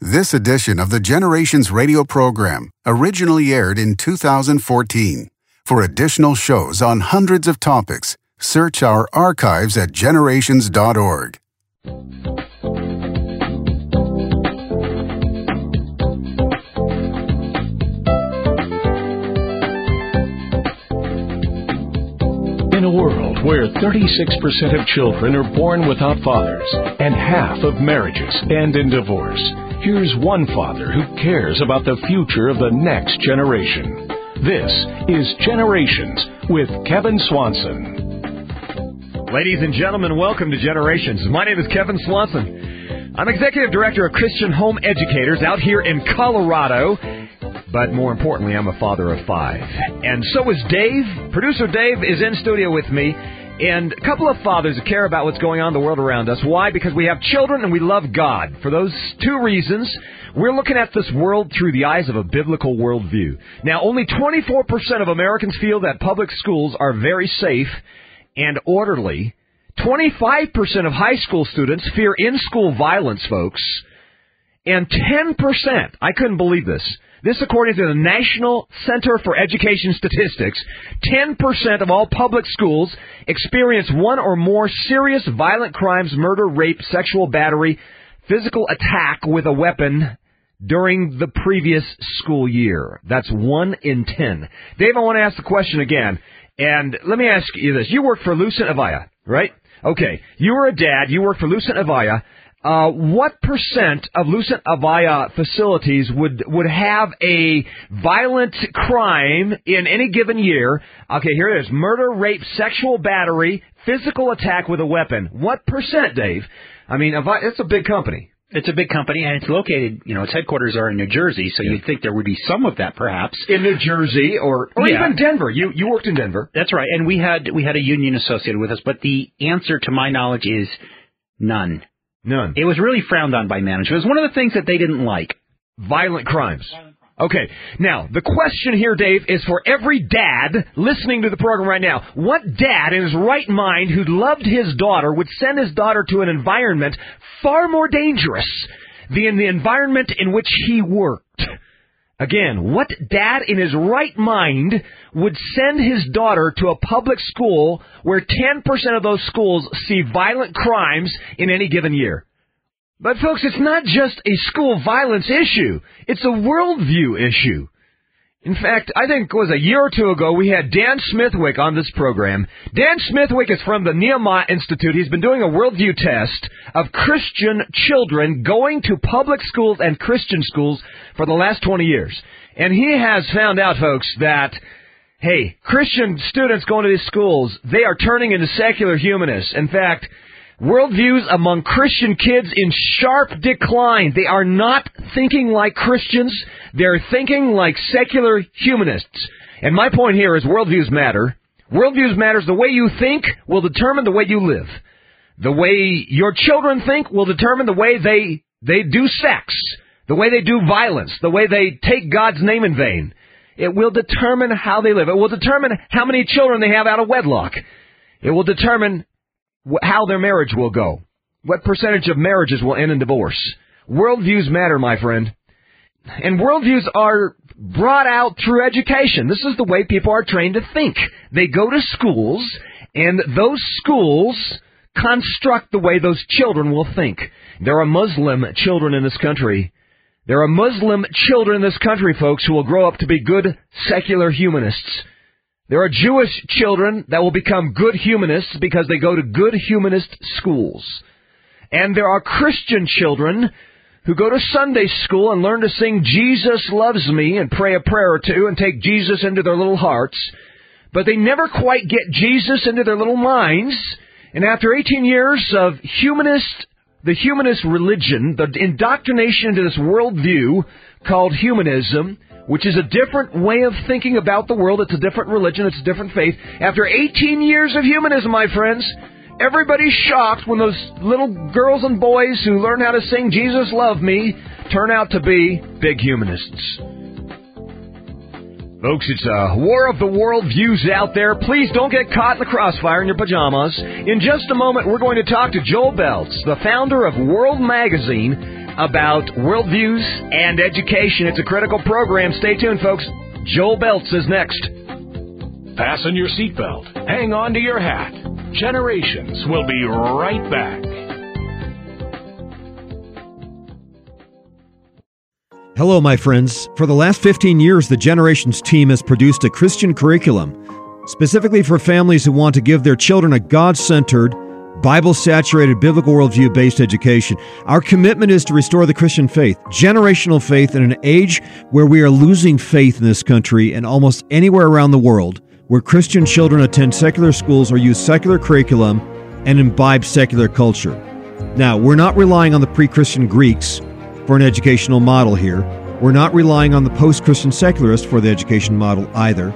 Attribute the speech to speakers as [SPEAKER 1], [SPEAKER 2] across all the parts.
[SPEAKER 1] This edition of the Generations radio program originally aired in 2014. For additional shows on hundreds of topics, search our archives at generations.org.
[SPEAKER 2] In a world where 36% of children are born without fathers and half of marriages end in divorce, here's one father who cares about the future of the next generation. This is Generations with Kevin Swanson.
[SPEAKER 3] Ladies and gentlemen, welcome to Generations. My name is Kevin Swanson. I'm Executive Director of Christian Home Educators out here in Colorado. But more importantly, I'm a father of five. And so is Dave. Producer Dave is in studio with me. And a couple of fathers who care about what's going on in the world around us. Why? Because we have children and we love God. For those two reasons, we're looking at this world through the eyes of a biblical worldview. Now, only 24% of Americans feel that public schools are very safe and orderly. 25% of high school students fear in-school violence, folks. And 10%, I couldn't believe this, this according to the National Center for Education Statistics, 10% of all public schools experience one or more serious violent crimes, murder, rape, sexual battery, physical attack with a weapon during the previous school year. That's one in 10. Dave, I want to ask the question again. And let me ask you this. You work for Lucent Avaya, right? Okay. You were a dad. You work for Lucent Avaya. Uh, what percent of Lucent Avaya facilities would would have a violent crime in any given year? Okay, here it is: murder, rape, sexual battery, physical attack with a weapon. What percent, Dave? I mean, Avaya, it's a big company.
[SPEAKER 4] It's a big company, and it's located. You know, its headquarters are in New Jersey, so you'd think there would be some of that, perhaps,
[SPEAKER 3] in New Jersey or or
[SPEAKER 4] Yeah.
[SPEAKER 3] even Denver. You you worked in Denver.
[SPEAKER 4] That's right, and we had we had a union associated with us, but the answer, to my knowledge, is none.
[SPEAKER 3] None.
[SPEAKER 4] It was really frowned on by management. It was one of the things that they didn't like.
[SPEAKER 3] violent crimes. Okay, now the question here, Dave, is for every dad listening to the program right now. What dad in his right mind who loved his daughter would send his daughter to an environment far more dangerous than the environment in which he worked? Again, what dad in his right mind would send his daughter to a public school where 10% of those schools see violent crimes in any given year? But folks, it's not just a school violence issue. It's a worldview issue. In fact, I think it was a year or two ago we had Dan Smithwick on this program. Dan Smithwick is from the Nehemiah Institute. He's been doing a worldview test of Christian children going to public schools and Christian schools for the last 20 years. And he has found out, folks, that hey, Christian students going to these schools, they are turning into secular humanists. In fact, worldviews among Christian kids in sharp decline. They are not thinking like Christians. They're thinking like secular humanists. And my point here is worldviews matter. Worldviews matters. The way you think will determine the way you live. The way your children think will determine the way they, they do sex. The way they do violence. The way they take God's name in vain. It will determine how they live. It will determine how many children they have out of wedlock. It will determine how their marriage will go. What percentage of marriages will end in divorce. Worldviews matter, my friend. And worldviews are brought out through education. This is the way people are trained to think. They go to schools, and those schools construct the way those children will think. There are Muslim children in this country. There are Muslim children in this country, folks, who will grow up to be good secular humanists. There are Jewish children that will become good humanists because they go to good humanist schools. And there are Christian children who go to Sunday school and learn to sing Jesus Loves Me and pray a prayer or two and take Jesus into their little hearts. But they never quite get Jesus into their little minds. And after 18 years of humanist, the humanist religion, the indoctrination into this worldview called humanism, which is a different way of thinking about the world. It's a different religion. It's a different faith. After 18 years of humanism, my friends, everybody's shocked when those little girls and boys who learn how to sing Jesus Love Me turn out to be big humanists. Folks, it's a war of the world views out there. Please don't get caught in the crossfire in your pajamas. In just a moment, we're going to talk to Joel Belz, the founder of World Magazine, about worldviews and education. It's a critical program. Stay tuned, folks. Joel Belz is next.
[SPEAKER 2] Fasten your seatbelt. Hang on to your hat. Generations will be right back.
[SPEAKER 5] Hello, my friends. For the last 15 years, the Generations team has produced a Christian curriculum specifically for families who want to give their children a God centered, Bible saturated, biblical worldview based education. Our commitment is to restore the Christian faith, generational faith, in an age where we are losing faith in this country and almost anywhere around the world where Christian children attend secular schools or use secular curriculum and imbibe secular culture. Now, we're not relying on the pre Christian Greeks for an educational model here. We're not relying on the post Christian secularists for the education model either.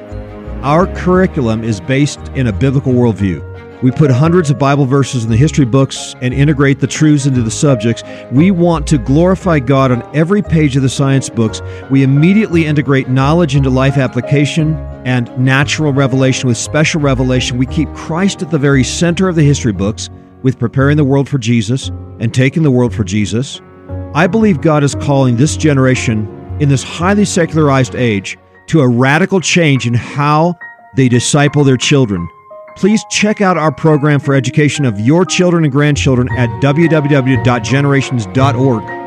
[SPEAKER 5] Our curriculum is based in a biblical worldview. We put hundreds of Bible verses in the history books and integrate the truths into the subjects. We want to glorify God on every page of the science books. We immediately integrate knowledge into life application and natural revelation with special revelation. We keep Christ at the very center of the history books with preparing the world for Jesus and taking the world for Jesus. I believe God is calling this generation in this highly secularized age to a radical change in how they disciple their children. Please check out our program for education of your children and grandchildren at www.generations.org.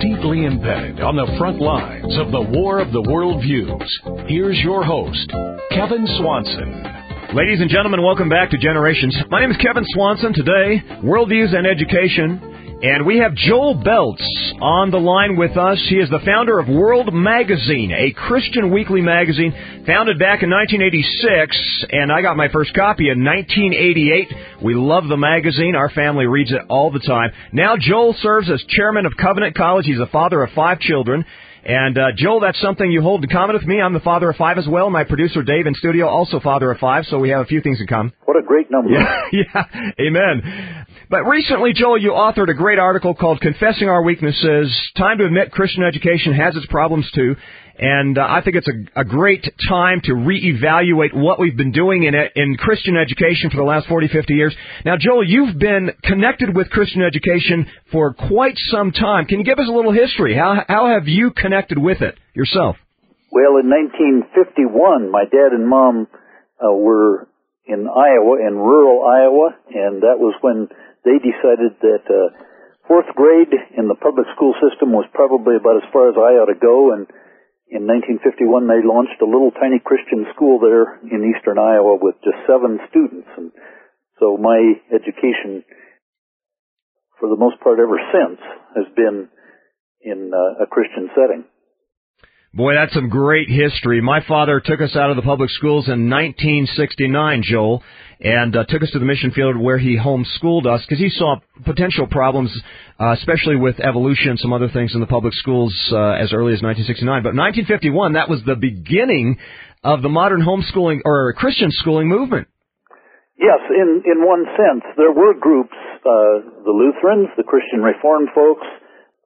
[SPEAKER 2] Deeply embedded on the front lines of the War of the Worldviews, here's your host, Kevin Swanson.
[SPEAKER 3] Ladies and gentlemen, welcome back to Generations. My name is Kevin Swanson. Today, Worldviews and Education. And we have Joel Belz on the line with us. He is the founder of World Magazine, a Christian weekly magazine founded back in 1986. And I got my first copy in 1988. We love the magazine. Our family reads it all the time. Now Joel serves as chairman of Covenant College. He's a father of five children. And uh, Joel, that's something you hold in common with me. I'm the father of five as well. My producer Dave in studio also father of five, so we have a few things in common.
[SPEAKER 6] What a great number!
[SPEAKER 3] Yeah, yeah, amen. But recently, Joel, you authored a great article called "Confessing Our Weaknesses: Time to Admit Christian Education Has Its Problems Too." And uh, I think it's a, a great time to reevaluate what we've been doing in in Christian education for the last 40, 50 years. Now, Joel, you've been connected with Christian education for quite some time. Can you give us a little history? How, how have you connected with it yourself?
[SPEAKER 6] Well, in 1951, my dad and mom uh, were in Iowa, in rural Iowa, and that was when they decided that uh, fourth grade in the public school system was probably about as far as I ought to go, and in 1951 they launched a little tiny Christian school there in eastern Iowa with just seven students, and so my education, for the most part, ever since has been in uh, a Christian setting.
[SPEAKER 3] Boy, that's some great history. My father took us out of the public schools in 1969, Joel, and uh, took us to the mission field where he homeschooled us because he saw potential problems, uh, especially with evolution and some other things in the public schools uh, as early as 1969. But 1951, that was the beginning of the modern homeschooling or Christian schooling movement.
[SPEAKER 6] Yes, in in one sense, there were groups, uh, the Lutherans, the Christian Reformed folks,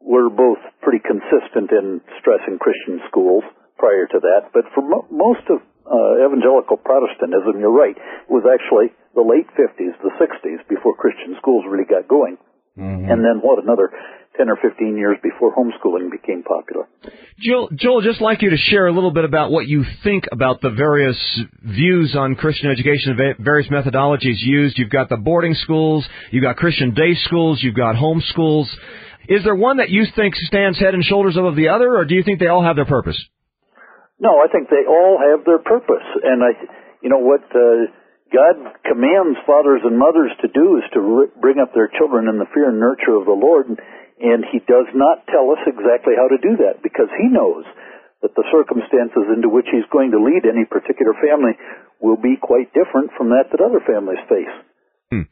[SPEAKER 6] were both pretty consistent in stressing Christian schools prior to that. But for mo- most of uh, evangelical Protestantism, you're right, it was actually the late 50s, the 60s, before Christian schools really got going. Mm-hmm. And then what, another 10 or 15 years before homeschooling became popular.
[SPEAKER 3] Joel, Joel, just like you to share a little bit about what you think about the various views on Christian education, various methodologies used. You've got the boarding schools, you've got Christian day schools, you've got homeschools. Is there one that you think stands head and shoulders above the other, or do you think they all have their purpose?
[SPEAKER 6] No, I think they all have their purpose, and I, you know what uh, God commands fathers and mothers to do is to re- bring up their children in the fear and nurture of the Lord, and, and He does not tell us exactly how to do that because He knows that the circumstances into which He's going to lead any particular family will be quite different from that that other families face.
[SPEAKER 3] Hmm.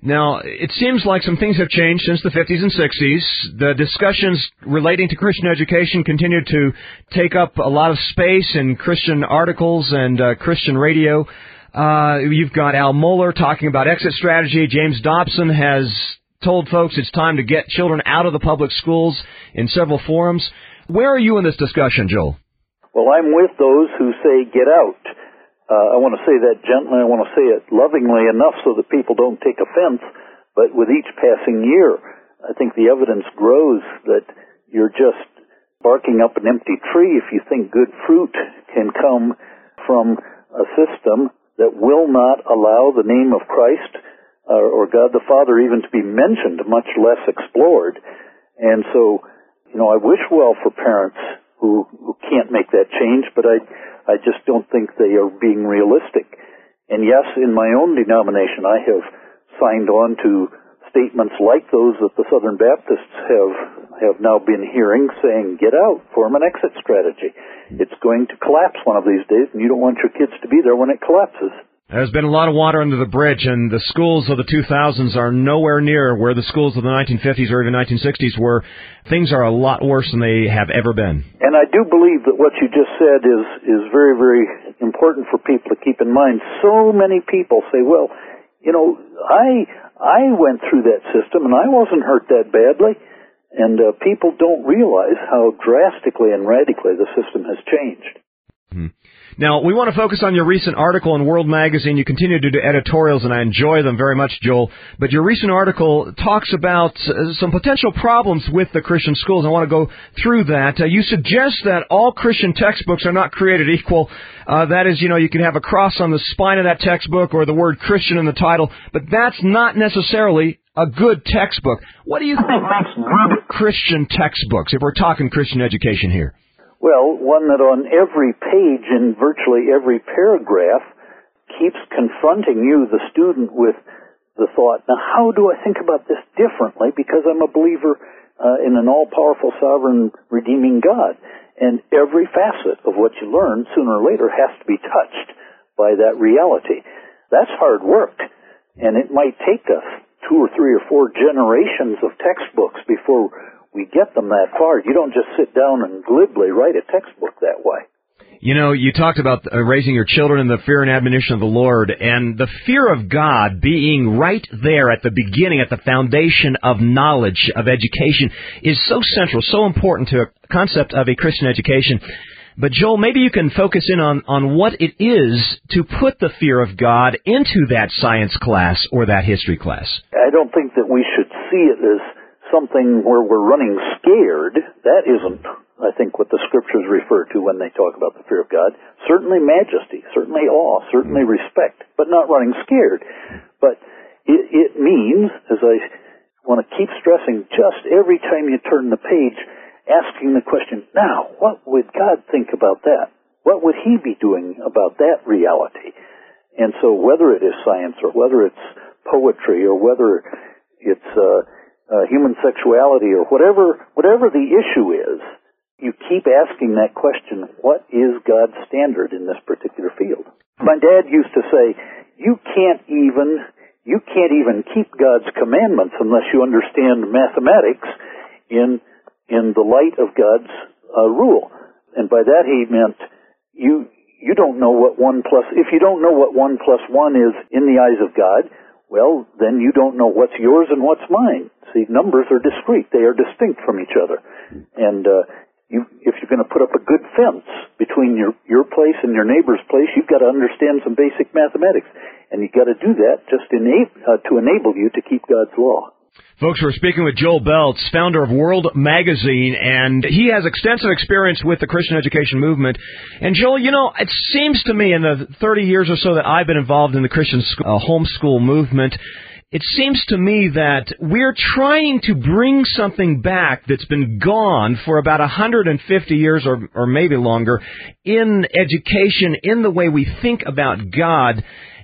[SPEAKER 3] Now, it seems like some things have changed since the 50s and 60s. The discussions relating to Christian education continue to take up a lot of space in Christian articles and uh, Christian radio. Uh, you've got Al Mohler talking about exit strategy. James Dobson has told folks it's time to get children out of the public schools in several forums. Where are you in this discussion, Joel?
[SPEAKER 6] Well, I'm with those who say get out. Uh, I want to say that gently. I want to say it lovingly enough so that people don't take offense. But with each passing year, I think the evidence grows that you're just barking up an empty tree if you think good fruit can come from a system that will not allow the name of Christ uh, or God the Father even to be mentioned, much less explored. And so, you know, I wish well for parents who, who can't make that change, but I, I just don't think they are being realistic. And yes, in my own denomination, I have signed on to statements like those that the Southern Baptists have have now been hearing saying, get out, form an exit strategy. It's going to collapse one of these days, and you don't want your kids to be there when it collapses.
[SPEAKER 3] There's been a lot of water under the bridge, and the schools of the 2000s are nowhere near where the schools of the 1950s or even 1960s were. Things are a lot worse than they have ever been.
[SPEAKER 6] And I do believe that what you just said is is very very important for people to keep in mind. So many people say, "Well, you know, I I went through that system and I wasn't hurt that badly." And uh, people don't realize how drastically and radically the system has changed.
[SPEAKER 3] Hmm. Now, we want to focus on your recent article in World Magazine. You continue to do editorials, and I enjoy them very much, Joel. But your recent article talks about uh, some potential problems with the Christian schools. I want to go through that. Uh, you suggest that all Christian textbooks are not created equal. Uh, that is, you know, you can have a cross on the spine of that textbook or the word Christian in the title, but that's not necessarily a good textbook. What do you think makes good Christian textbooks, if we're talking Christian education here?
[SPEAKER 6] Well, one that on every page in virtually every paragraph keeps confronting you, the student, with the thought, now how do I think about this differently because I'm a believer uh, in an all-powerful, sovereign, redeeming God. And every facet of what you learn sooner or later has to be touched by that reality. That's hard work. And it might take us two or three or four generations of textbooks before we get them that far. You don't just sit down and glibly write a textbook that way.
[SPEAKER 3] You know, you talked about uh, raising your children in the fear and admonition of the Lord, and the fear of God being right there at the beginning, at the foundation of knowledge, of education, is so central, so important to a concept of a Christian education. But Joel, maybe you can focus in on, on what it is to put the fear of God into that science class or that history class.
[SPEAKER 6] I don't think that we should see it as something where we're running scared, that isn't, I think, what the scriptures refer to when they talk about the fear of God. Certainly majesty, certainly awe, certainly respect, but not running scared. But it, it means, as I want to keep stressing, just every time you turn the page, asking the question, now, what would God think about that? What would He be doing about that reality? And so whether it is science or whether it's poetry or whether it's uh, uh, human sexuality or whatever whatever the issue is, you keep asking that question: What is God's standard in this particular field? My dad used to say, "You can't even you can't even keep God's commandments unless you understand mathematics in in the light of God's uh, rule." And by that he meant you you don't know what one plus if you don't know what one plus one is in the eyes of God, well then you don't know what's yours and what's mine. See, numbers are discrete; they are distinct from each other. And uh, you, if you're going to put up a good fence between your your place and your neighbor's place, you've got to understand some basic mathematics, and you've got to do that just enable, uh, to enable you to keep God's law.
[SPEAKER 3] Folks, we're speaking with Joel Belz, founder of World Magazine, and he has extensive experience with the Christian education movement. And Joel, you know, it seems to me in the 30 years or so that I've been involved in the Christian school, uh, homeschool movement, it seems to me that we're trying to bring something back that's been gone for about 150 years or, or maybe longer in education, in the way we think about God.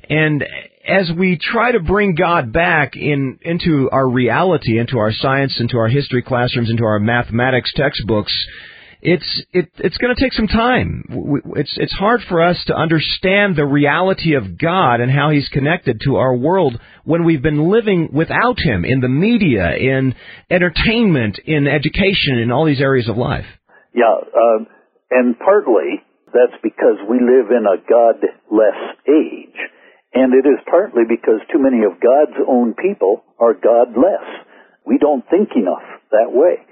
[SPEAKER 3] And as we try to bring God back in, into our reality, into our science, into our history classrooms, into our mathematics textbooks, it's it, it's going to take some time. It's it's hard for us to understand the reality of God and how He's connected to our world when we've been living without Him in the media, in entertainment, in education, in all these areas of life.
[SPEAKER 6] Yeah, uh, and partly that's because we live in a godless age, and it is partly because too many of God's own people are godless. We don't think enough that way.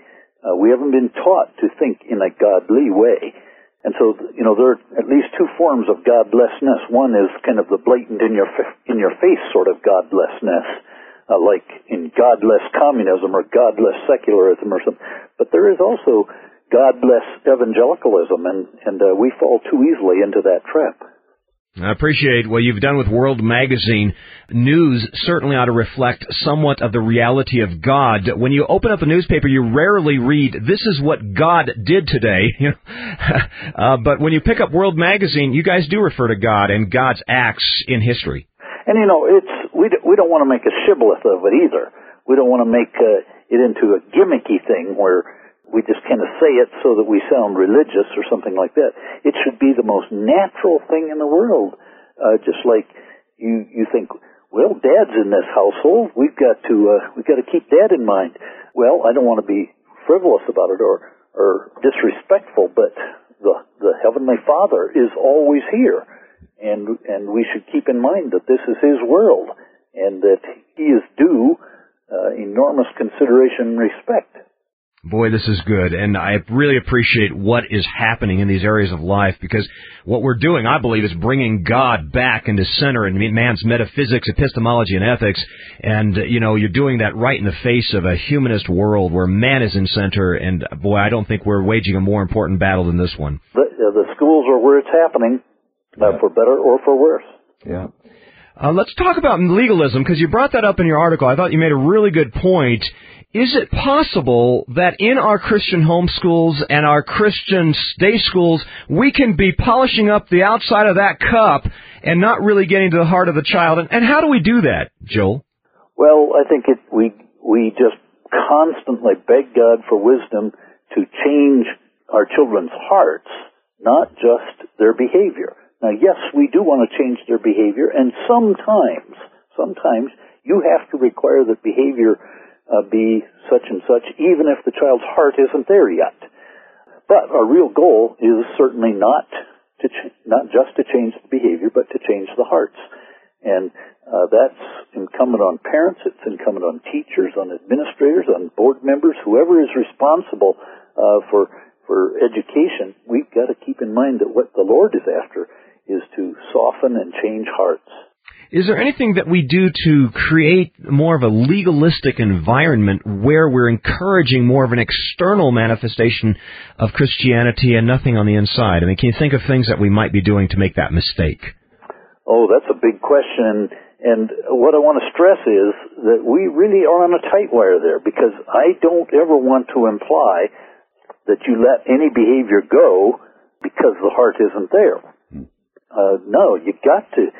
[SPEAKER 6] Uh, we haven't been taught to think in a godly way. And so, you know, there are at least two forms of godlessness. One is kind of the blatant in your in your face sort of godlessness, uh, like in godless communism or godless secularism or something. But there is also godless evangelicalism, and and uh, we fall too easily into that trap.
[SPEAKER 3] I appreciate what you've done with World Magazine. News certainly ought to reflect somewhat of the reality of God. When you open up a newspaper, you rarely read, this is what God did today. uh, but when you pick up World Magazine, you guys do refer to God and God's acts in history.
[SPEAKER 6] And you know, it's, we, we don't want to make a shibboleth of it either. We don't want to make uh, it into a gimmicky thing where we just kind of say it so that we sound religious or something like that. It should be the most natural thing in the world. Uh, just like you, you think, well, dad's in this household. We've got to, uh, we've got to keep dad in mind. Well, I don't want to be frivolous about it or, or disrespectful, but the, the Heavenly Father is always here. And, and we should keep in mind that this is His world and that He is due, uh, enormous consideration and respect.
[SPEAKER 3] Boy, this is good, and I really appreciate what is happening in these areas of life because what we're doing, I believe, is bringing God back into center in man's metaphysics, epistemology, and ethics. And you know, you're doing that right in the face of a humanist world where man is in center. And boy, I don't think we're waging a more important battle than this one.
[SPEAKER 6] The, uh, the schools are where it's happening, uh, for better or for worse.
[SPEAKER 5] Yeah.
[SPEAKER 3] Uh, let's talk about legalism because you brought that up in your article. I thought you made a really good point is it possible that in our Christian homeschools and our Christian day schools, we can be polishing up the outside of that cup and not really getting to the heart of the child? And, and how do we do that, Joel?
[SPEAKER 6] Well, I think it, we, we just constantly beg God for wisdom to change our children's hearts, not just their behavior. Now, yes, we do want to change their behavior, and sometimes, sometimes you have to require that behavior uh, be such and such, even if the child's heart isn't there yet. But our real goal is certainly not to ch- not just to change the behavior, but to change the hearts. And uh, that's incumbent on parents. It's incumbent on teachers, on administrators, on board members, whoever is responsible uh, for for education. We've got to keep in mind that what the Lord is after is to soften and change hearts.
[SPEAKER 3] Is there anything that we do to create more of a legalistic environment where we're encouraging more of an external manifestation of Christianity and nothing on the inside? I mean, can you think of things that we might be doing to make that mistake?
[SPEAKER 6] Oh, that's a big question. And what I want to stress is that we really are on a tight wire there because I don't ever want to imply that you let any behavior go because the heart isn't there. Hmm. Uh, no, you got to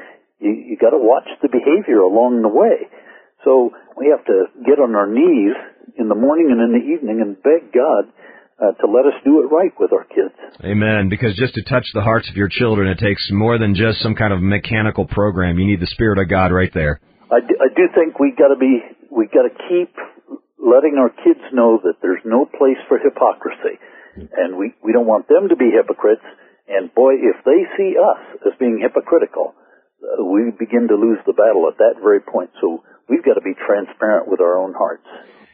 [SPEAKER 6] you, you got to watch the behavior along the way. So we have to get on our knees in the morning and in the evening and beg God uh, to let us do it right with our kids.
[SPEAKER 3] Amen. Because just to touch the hearts of your children, it takes more than just some kind of mechanical program. You need the Spirit of God right there.
[SPEAKER 6] I do, I do think we got to be we got to keep letting our kids know that there's no place for hypocrisy, and we we don't want them to be hypocrites. And boy, if they see us as being hypocritical, we begin to lose the battle at that very point. So we've got to be transparent with our own hearts.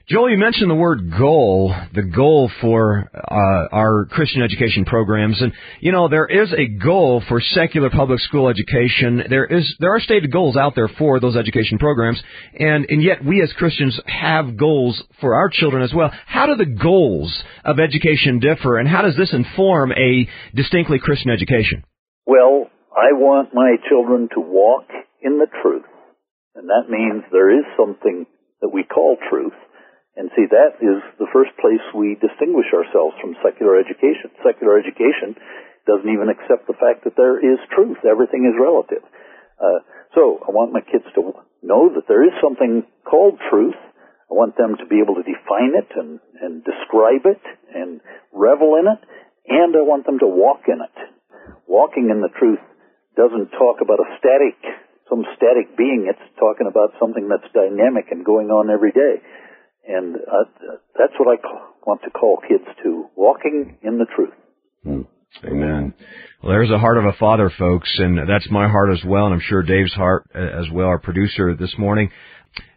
[SPEAKER 3] Joel, you mentioned the word goal, the goal for uh, our Christian education programs, and you know there is a goal for secular public school education. There is there are stated goals out there for those education programs, and and yet we as Christians have goals for our children as well. How do the goals of education differ, and how does this inform a distinctly Christian education?
[SPEAKER 6] Well, I want my children to walk in the truth. And that means there is something that we call truth. And see, that is the first place we distinguish ourselves from secular education. Secular education doesn't even accept the fact that there is truth. Everything is relative. Uh, so I want my kids to know that there is something called truth. I want them to be able to define it and, and describe it and revel in it. And I want them to walk in it. Walking in the truth doesn't talk about a static, some static being. It's talking about something that's dynamic and going on every day. And uh, that's what I want to call kids to, walking in the truth.
[SPEAKER 5] Hmm. Amen.
[SPEAKER 3] Well, there's the heart of a father, folks, and that's my heart as well, and I'm sure Dave's heart uh, as well, our producer this morning.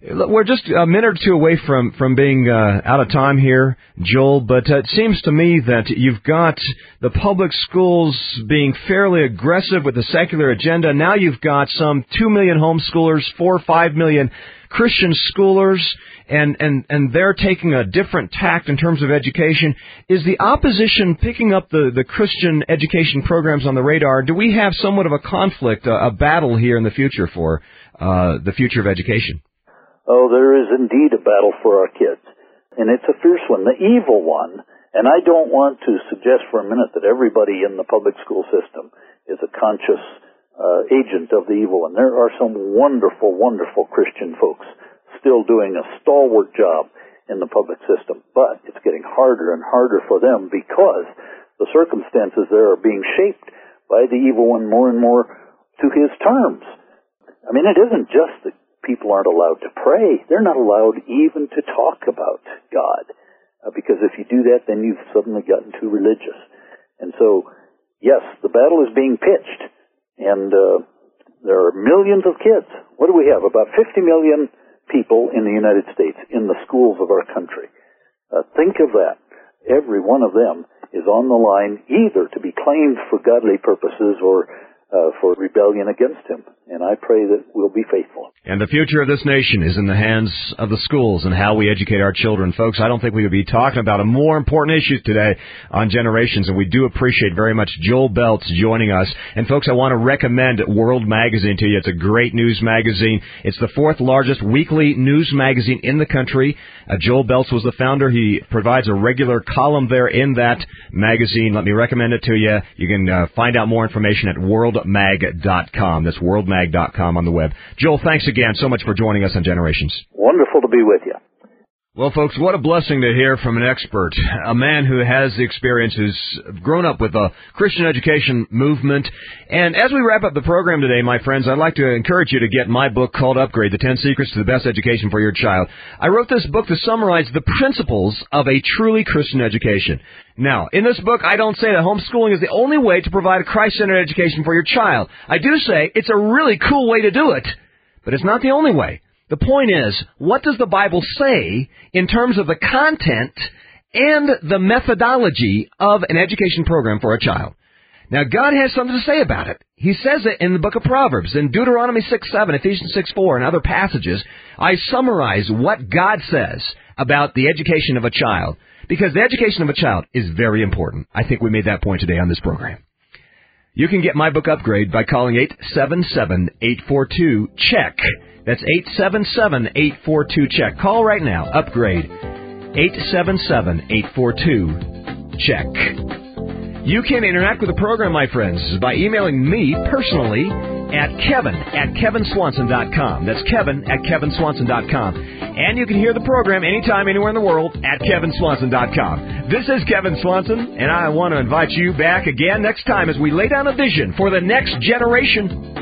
[SPEAKER 3] We're just a minute or two away from from being uh, out of time here, Joel. But uh, it seems to me that you've got the public schools being fairly aggressive with the secular agenda. Now you've got some two million homeschoolers, four or five million Christian schoolers, and and and they're taking a different tact in terms of education. Is the opposition picking up the the Christian education programs on the radar? Do we have somewhat of a conflict, a, a battle here in the future for uh, the future of education?
[SPEAKER 6] Oh, there is indeed a battle for our kids. And it's a fierce one, the evil one. And I don't want to suggest for a minute that everybody in the public school system is a conscious uh, agent of the evil one. There are some wonderful, wonderful Christian folks still doing a stalwart job in the public system. But it's getting harder and harder for them because the circumstances there are being shaped by the evil one more and more to his terms. I mean, it isn't just that people aren't allowed to pray. They're not allowed even to talk about God. Uh, because if you do that, then you've suddenly gotten too religious. And so, yes, the battle is being pitched. And uh, there are millions of kids. What do we have? About 50 million people in the United States in the schools of our country. Uh, think of that. Every one of them is on the line either to be claimed for godly purposes or uh, for rebellion against him. And I pray that we'll be faithful.
[SPEAKER 3] And the future of this nation is in the hands of the schools and how we educate our children. Folks, I don't think we would be talking about a more important issue today on generations, and we do appreciate very much Joel Belz joining us. And folks, I want to recommend World Magazine to you. It's a great news magazine. It's the fourth largest weekly news magazine in the country. Uh, Joel Belz was the founder. He provides a regular column there in that magazine. Let me recommend it to you. You can uh, find out more information at worldmag.com. That's worldmag.com on the web. Joel, thanks again so much for joining us on Generations.
[SPEAKER 6] Wonderful to be with you.
[SPEAKER 3] Well, folks, what a blessing to hear from an expert, a man who has the experience, who's grown up with the Christian education movement. And as we wrap up the program today, my friends, I'd like to encourage you to get my book called Upgrade, The 10 Secrets to the Best Education for Your Child. I wrote this book to summarize the principles of a truly Christian education. Now, in this book, I don't say that homeschooling is the only way to provide a Christ-centered education for your child. I do say it's a really cool way to do it, but it's not the only way. The point is, what does the Bible say in terms of the content and the methodology of an education program for a child? Now, God has something to say about it. He says it in the book of Proverbs, in Deuteronomy 6 7, Ephesians 6 4, and other passages. I summarize what God says about the education of a child, because the education of a child is very important. I think we made that point today on this program. You can get my book upgrade by calling 877 842 CHECK. That's 877-842-CHECK. Call right now. Upgrade. 877-842-CHECK. You can interact with the program, my friends, by emailing me personally at kevin at kevinswanson.com. That's kevin at kevinswanson.com. And you can hear the program anytime, anywhere in the world at kevinswanson.com. This is Kevin Swanson, and I want to invite you back again next time as we lay down a vision for the next generation